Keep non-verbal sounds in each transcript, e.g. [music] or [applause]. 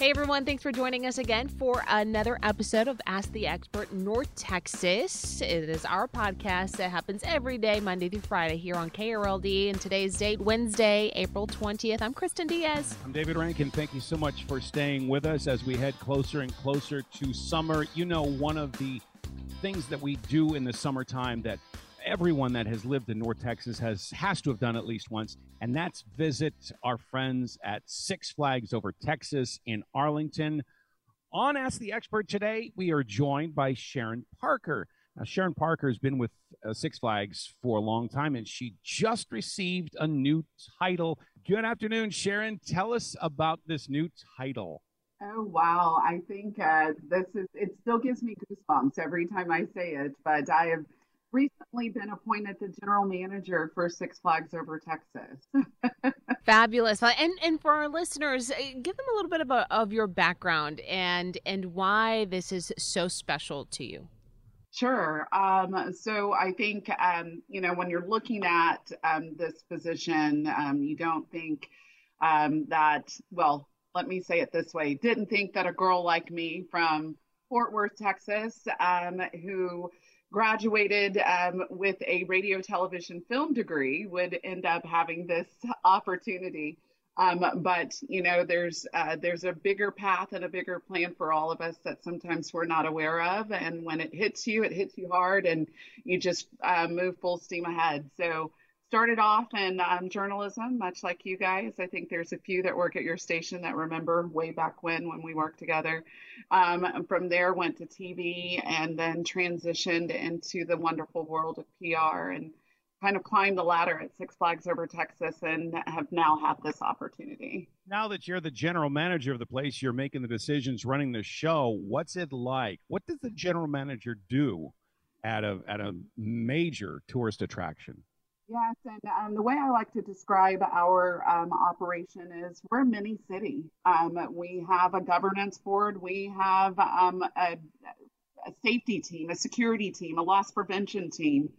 Hey everyone, thanks for joining us again for another episode of Ask the Expert North Texas. It is our podcast that happens every day, Monday through Friday, here on KRLD. And today's date, Wednesday, April 20th. I'm Kristen Diaz. I'm David Rankin. Thank you so much for staying with us as we head closer and closer to summer. You know, one of the things that we do in the summertime that everyone that has lived in North Texas has has to have done at least once, and that's visit our friends at Six Flags Over Texas in Arlington. On Ask the Expert today, we are joined by Sharon Parker. Now, Sharon Parker has been with uh, Six Flags for a long time, and she just received a new title. Good afternoon, Sharon. Tell us about this new title. Oh wow! I think uh, this is. It still gives me goosebumps every time I say it. But I have recently been appointed the general manager for Six Flags Over Texas. [laughs] Fabulous. And and for our listeners, eh, give them a little bit of a, of your background and and why this is so special to you. Sure. Um, so I think um, you know when you're looking at um, this position, um, you don't think um, that. Well, let me say it this way: didn't think that a girl like me from Fort Worth, Texas, um, who graduated um, with a radio, television, film degree would end up having this opportunity. Um, but you know, there's uh, there's a bigger path and a bigger plan for all of us that sometimes we're not aware of. And when it hits you, it hits you hard, and you just uh, move full steam ahead. So started off in um, journalism, much like you guys. I think there's a few that work at your station that remember way back when when we worked together. Um, from there, went to TV and then transitioned into the wonderful world of PR and kind of climbed the ladder at Six Flags Over Texas and have now had this opportunity. Now that you're the general manager of the place, you're making the decisions, running the show. What's it like? What does the general manager do at a at a major tourist attraction? Yes, and um, the way I like to describe our um, operation is we're a mini city. Um, we have a governance board, we have um, a, a, safety team, a security team, a loss prevention team,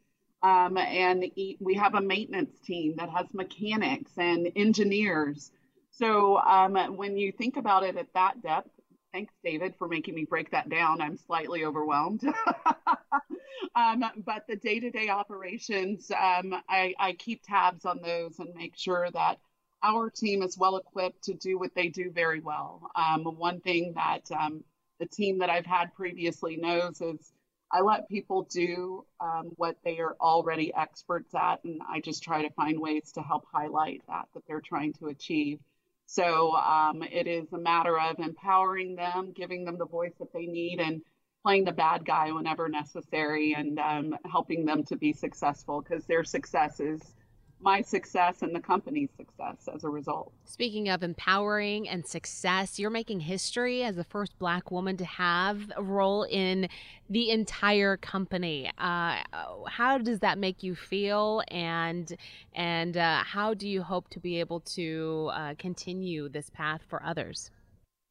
um, and we have a maintenance team that has mechanics and engineers. So um, when you think about it at that depth, thanks, David, for making me break that down. I'm slightly overwhelmed. [laughs] Um, but the day-to-day operations, um, I, I keep tabs on those and make sure that our team is well equipped to do what they do very well. Um, one thing that um, the team that I've had previously knows is I let people do um, what they are already experts at, and I just try to find ways to help highlight that that they're trying to achieve. So um, it is a matter of empowering them, giving them the voice that they need, and playing the bad guy whenever necessary and um, helping them to be successful because their success is my success and the company's success as a result. Speaking of empowering and success, you're making history as the first Black woman to have a role in the entire company. Uh, how does that make you feel, and and uh, how do you hope to be able to uh, continue this path for others?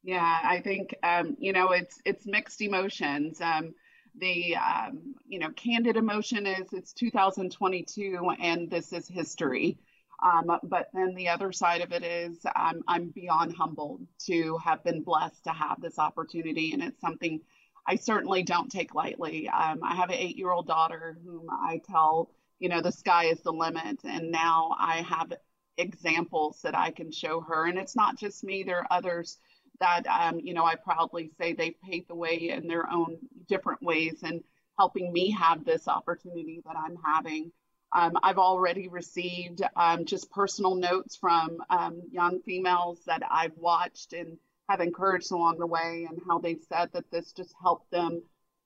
Yeah, I think um, you know it's it's mixed emotions. Um, the um, you know candid emotion is it's 2022 and this is history. Um, but then the other side of it is I'm I'm beyond humbled to have been blessed to have this opportunity, and it's something I certainly don't take lightly. Um, I have an eight year old daughter whom I tell, you know, the sky is the limit. And now I have examples that I can show her. And it's not just me, there are others that, um, you know, I proudly say they paved the way in their own different ways and helping me have this opportunity that I'm having. Um, I've already received um, just personal notes from um, young females that I've watched and have encouraged along the way, and how they've said that this just helped them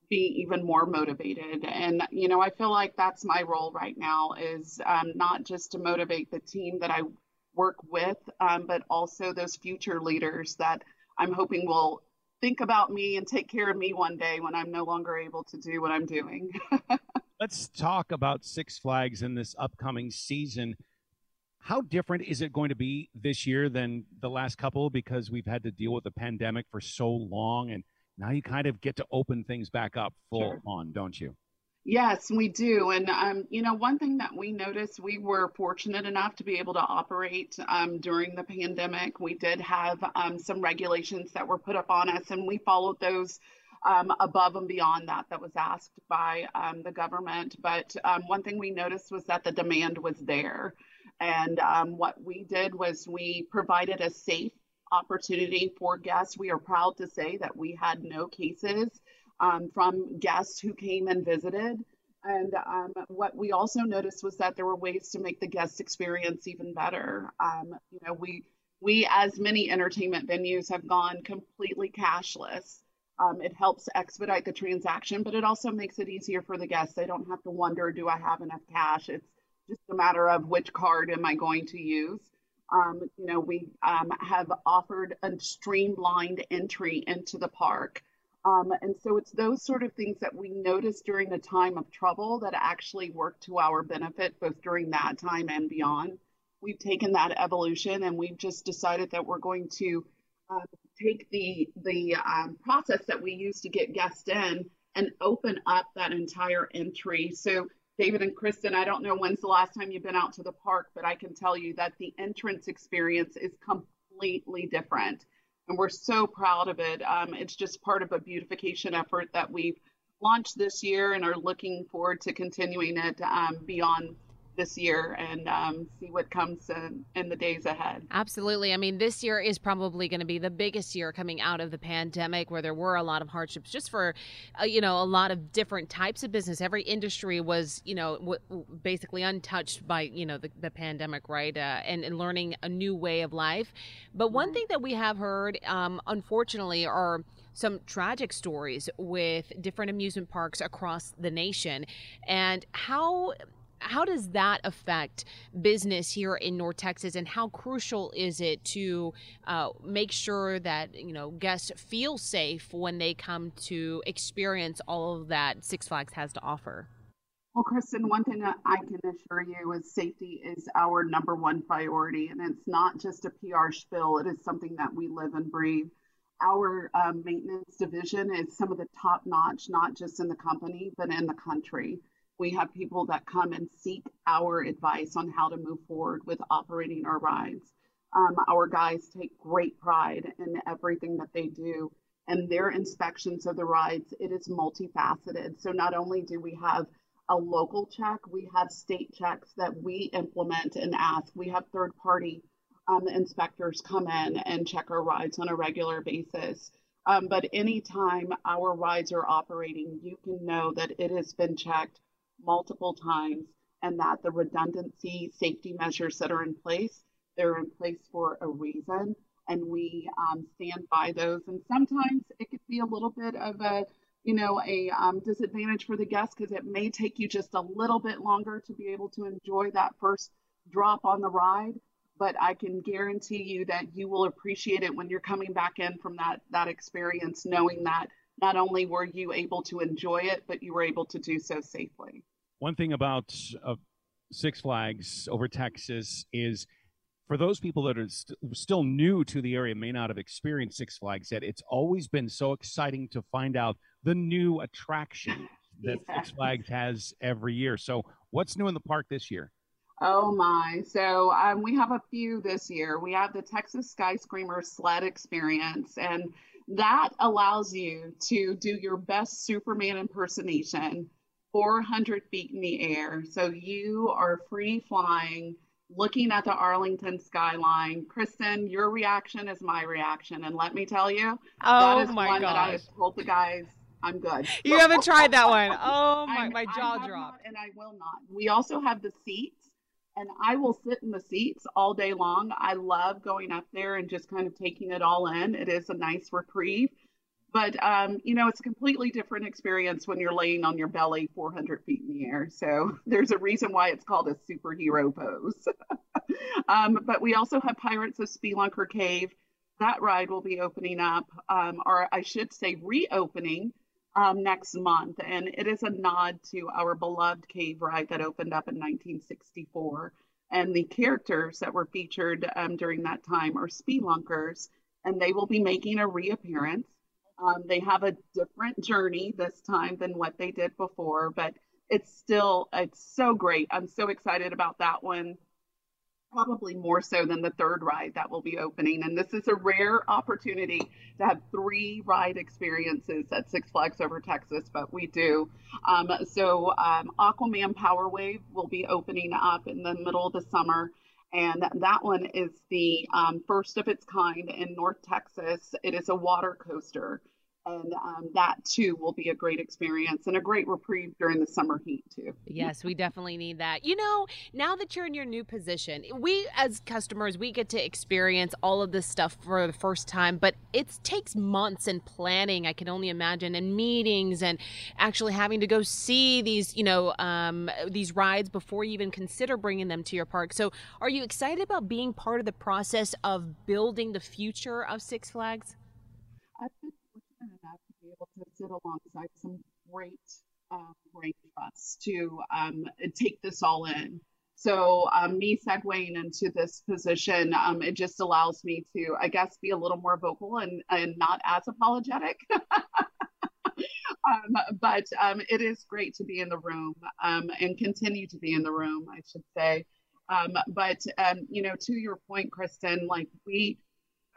be even more motivated. And you know, I feel like that's my role right now is um, not just to motivate the team that I work with, um, but also those future leaders that I'm hoping will think about me and take care of me one day when I'm no longer able to do what I'm doing. [laughs] Let's talk about Six Flags in this upcoming season. How different is it going to be this year than the last couple because we've had to deal with the pandemic for so long and now you kind of get to open things back up full sure. on, don't you? Yes, we do. And, um, you know, one thing that we noticed, we were fortunate enough to be able to operate um, during the pandemic. We did have um, some regulations that were put up on us, and we followed those um, above and beyond that that was asked by um, the government. But um, one thing we noticed was that the demand was there. And what we did was we provided a safe opportunity for guests. We are proud to say that we had no cases um, from guests who came and visited. And um, what we also noticed was that there were ways to make the guest experience even better. Um, you know, we we as many entertainment venues have gone completely cashless. Um, it helps expedite the transaction, but it also makes it easier for the guests. They don't have to wonder, do I have enough cash? It's just a matter of which card am I going to use. Um, you know, we um, have offered a streamlined entry into the park. Um, and so it's those sort of things that we notice during the time of trouble that actually work to our benefit, both during that time and beyond. We've taken that evolution and we've just decided that we're going to uh, take the the um, process that we use to get guests in and open up that entire entry. So David and Kristen, I don't know when's the last time you've been out to the park, but I can tell you that the entrance experience is completely different and we're so proud of it. Um, it's just part of a beautification effort that we've launched this year and are looking forward to continuing it um, beyond this year and um, see what comes in, in, the days ahead. Absolutely. I mean, this year is probably going to be the biggest year coming out of the pandemic where there were a lot of hardships just for, uh, you know, a lot of different types of business. Every industry was, you know, w- basically untouched by, you know, the, the pandemic, right? Uh, and, and, learning a new way of life. But one thing that we have heard, um, unfortunately, are some tragic stories with different amusement parks across the nation and how how does that affect business here in North Texas, and how crucial is it to uh, make sure that you know guests feel safe when they come to experience all of that Six Flags has to offer? Well, Kristen, one thing that I can assure you is safety is our number one priority, and it's not just a PR spill. It is something that we live and breathe. Our um, maintenance division is some of the top notch, not just in the company, but in the country we have people that come and seek our advice on how to move forward with operating our rides. Um, our guys take great pride in everything that they do and their inspections of the rides. It is multifaceted. So not only do we have a local check we have state checks that we implement and ask. We have third party um, inspectors come in and check our rides on a regular basis. Um, but anytime our rides are operating you can know that it has been checked multiple times and that the redundancy safety measures that are in place, they're in place for a reason. And we um, stand by those. And sometimes it could be a little bit of a, you know, a um, disadvantage for the guest because it may take you just a little bit longer to be able to enjoy that first drop on the ride. But I can guarantee you that you will appreciate it when you're coming back in from that that experience, knowing that not only were you able to enjoy it, but you were able to do so safely. One thing about uh, Six Flags over Texas is for those people that are st- still new to the area, may not have experienced Six Flags yet, it's always been so exciting to find out the new attraction [laughs] that yeah. Six Flags has every year. So, what's new in the park this year? Oh my. So um, we have a few this year. We have the Texas Sky Screamer sled experience, and that allows you to do your best Superman impersonation 400 feet in the air. So you are free flying, looking at the Arlington skyline. Kristen, your reaction is my reaction. And let me tell you, oh that is oh my one gosh. that I have told the guys I'm good. You haven't tried that one. [laughs] Oh my, my jaw dropped. not, and I will not. We also have the seats, and I will sit in the seats all day long. I love going up there and just kind of taking it all in. It is a nice reprieve. But um, you know, it's a completely different experience when you're laying on your belly 400 feet in the air. So [laughs] there's a reason why it's called a superhero pose. [laughs] um, but we also have Pirates of Speelunker Cave. That ride will be opening up, um, or I should say, reopening um, next month. And it is a nod to our beloved cave ride that opened up in 1964. And the characters that were featured um, during that time are Speelunkers, and they will be making a reappearance. Um, they have a different journey this time than what they did before, but it's still it's so great. I'm so excited about that one probably more so than the third ride that will be opening. And this is a rare opportunity to have three ride experiences at Six Flags Over Texas, but we do. Um, so um, Aquaman Power Wave will be opening up in the middle of the summer. And that one is the um, first of its kind in North Texas. It is a water coaster. And um, that too will be a great experience and a great reprieve during the summer heat, too. Yes, we definitely need that. You know, now that you're in your new position, we as customers, we get to experience all of this stuff for the first time, but it takes months and planning, I can only imagine, and meetings and actually having to go see these, you know, um, these rides before you even consider bringing them to your park. So, are you excited about being part of the process of building the future of Six Flags? I've been fortunate enough to be able to sit alongside some great um, brain trusts to um, take this all in. So, um, me segueing into this position, um, it just allows me to, I guess, be a little more vocal and, and not as apologetic. [laughs] um, but um, it is great to be in the room um, and continue to be in the room, I should say. Um, but, you know, to your point, Kristen, like we,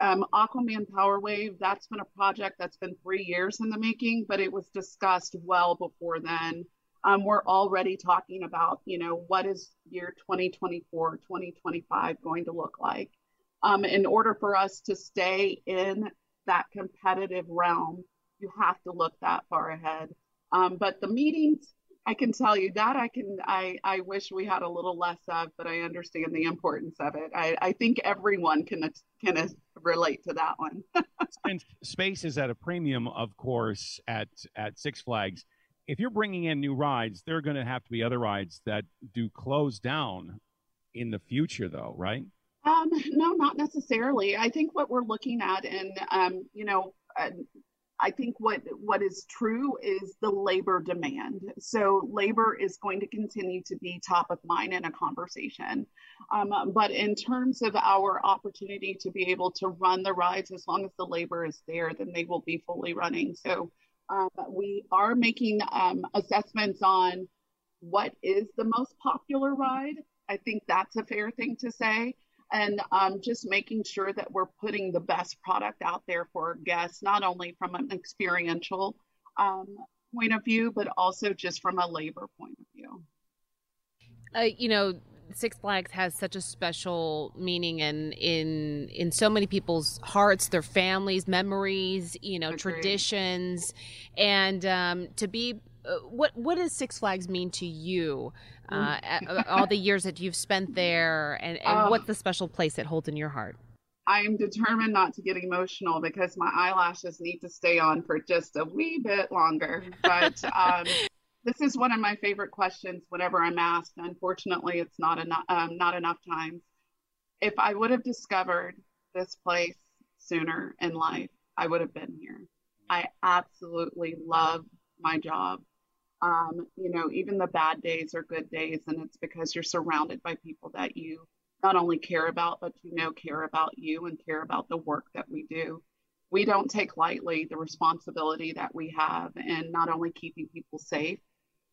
um, Aquaman Power Wave, that's been a project that's been three years in the making, but it was discussed well before then. Um, we're already talking about, you know, what is year 2024, 2025 going to look like? Um, in order for us to stay in that competitive realm, you have to look that far ahead. Um, but the meetings, I can tell you that I can, I, I wish we had a little less of, but I understand the importance of it. I, I think everyone can, can relate to that one. [laughs] and space is at a premium, of course, at at Six Flags. If you're bringing in new rides, there are going to have to be other rides that do close down in the future, though, right? Um, no, not necessarily. I think what we're looking at, and um, you know, uh, I think what what is true is the labor demand. So labor is going to continue to be top of mind in a conversation. Um, but in terms of our opportunity to be able to run the rides, as long as the labor is there, then they will be fully running. So um, we are making um, assessments on what is the most popular ride. I think that's a fair thing to say and um, just making sure that we're putting the best product out there for our guests, not only from an experiential um, point of view, but also just from a labor point of view. Uh, you know, Six Flags has such a special meaning in in in so many people's hearts, their families, memories, you know, Agreed. traditions, and um, to be. Uh, what what does Six Flags mean to you? Uh, all the years that you've spent there, and, and Oh. what's the special place it holds in your heart? I am determined not to get emotional because my eyelashes need to stay on for just a wee bit longer. But [laughs] um, this is one of my favorite questions whenever I'm asked. Unfortunately, it's not enough um, not enough times. If I would have discovered this place sooner in life, I would have been here. I absolutely love my job. Um, you know, even the bad days are good days, and it's because you're surrounded by people that you not only care about, but you know, care about you and care about the work that we do. We don't take lightly the responsibility that we have in not only keeping people safe,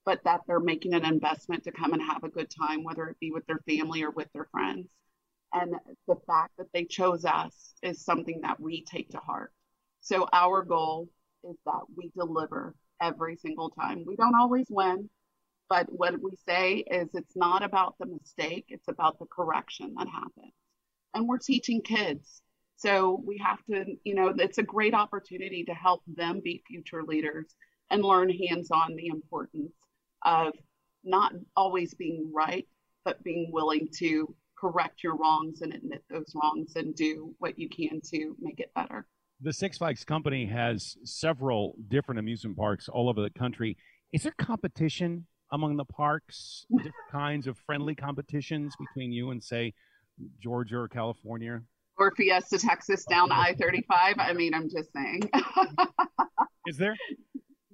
but that they're making an investment to come and have a good time, whether it be with their family or with their friends. And the fact that they chose us is something that we take to heart. So our goal is that we deliver every single time. We don't always win, but what we say is it's not about the mistake, it's about the correction that happens. And we're teaching kids. So we have to, you know, it's a great opportunity to help them be future leaders and learn hands on the importance of not always being right, but being willing to correct your wrongs and admit those wrongs and do what you can to make it better. The Six Flags Company has several different amusement parks all over the country. Is there competition among the parks, [laughs] different kinds of friendly competitions between you and, say, Georgia or California? Or Fiesta, Texas down I 35? I mean, I'm just saying. [laughs] Is there?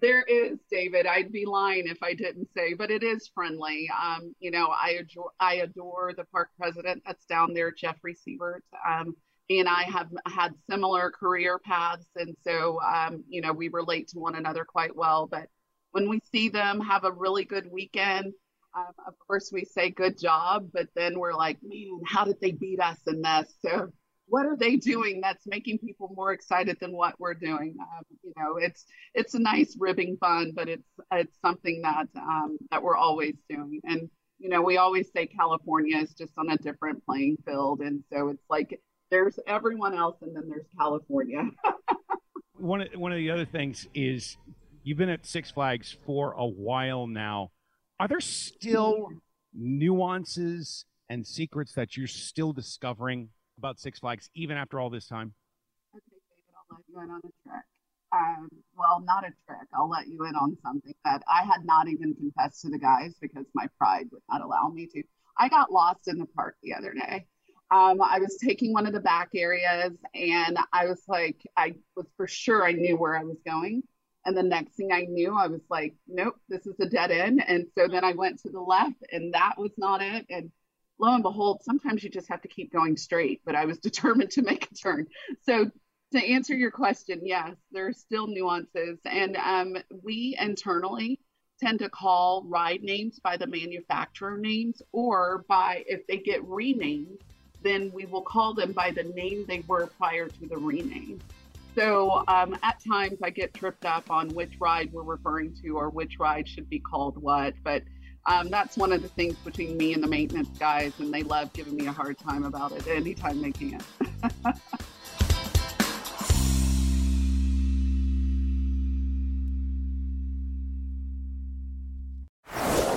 There is, David. I'd be lying if I didn't say, but it is friendly. Um, you know, I adore, I adore the park president that's down there, Jeffrey Siebert. Um, and I have had similar career paths. And so, um, you know, we relate to one another quite well. But when we see them have a really good weekend, um, of course, we say good job, but then we're like, man, how did they beat us in this? So, what are they doing that's making people more excited than what we're doing? Um, you know, it's it's a nice ribbing fun, but it's it's something that um, that we're always doing. And you know, we always say California is just on a different playing field, and so it's like there's everyone else, and then there's California. [laughs] one of, one of the other things is you've been at Six Flags for a while now. Are there still nuances and secrets that you're still discovering about Six Flags even after all this time? Okay, David, I'll let you in on a trick. Um, well, not a trick. I'll let you in on something that I had not even confessed to the guys because my pride would not allow me to. I got lost in the park the other day um, I was taking one of the back areas and I was like, I was for sure I knew where I was going. And the next thing I knew, I was like, nope, this is a dead end. And so then I went to the left and that was not it. And lo and behold, sometimes you just have to keep going straight, but I was [laughs] determined to make a turn. So to answer your question, yes, there are still nuances. And um, we internally tend to call ride names by the manufacturer names or by if they get renamed then we will call them by the name they were prior to the rename. So um, at times I get tripped up on which ride we're referring to or which ride should be called what. But um, that's one of the things between me and the maintenance guys, and they love giving me a hard time about it anytime they can. [laughs]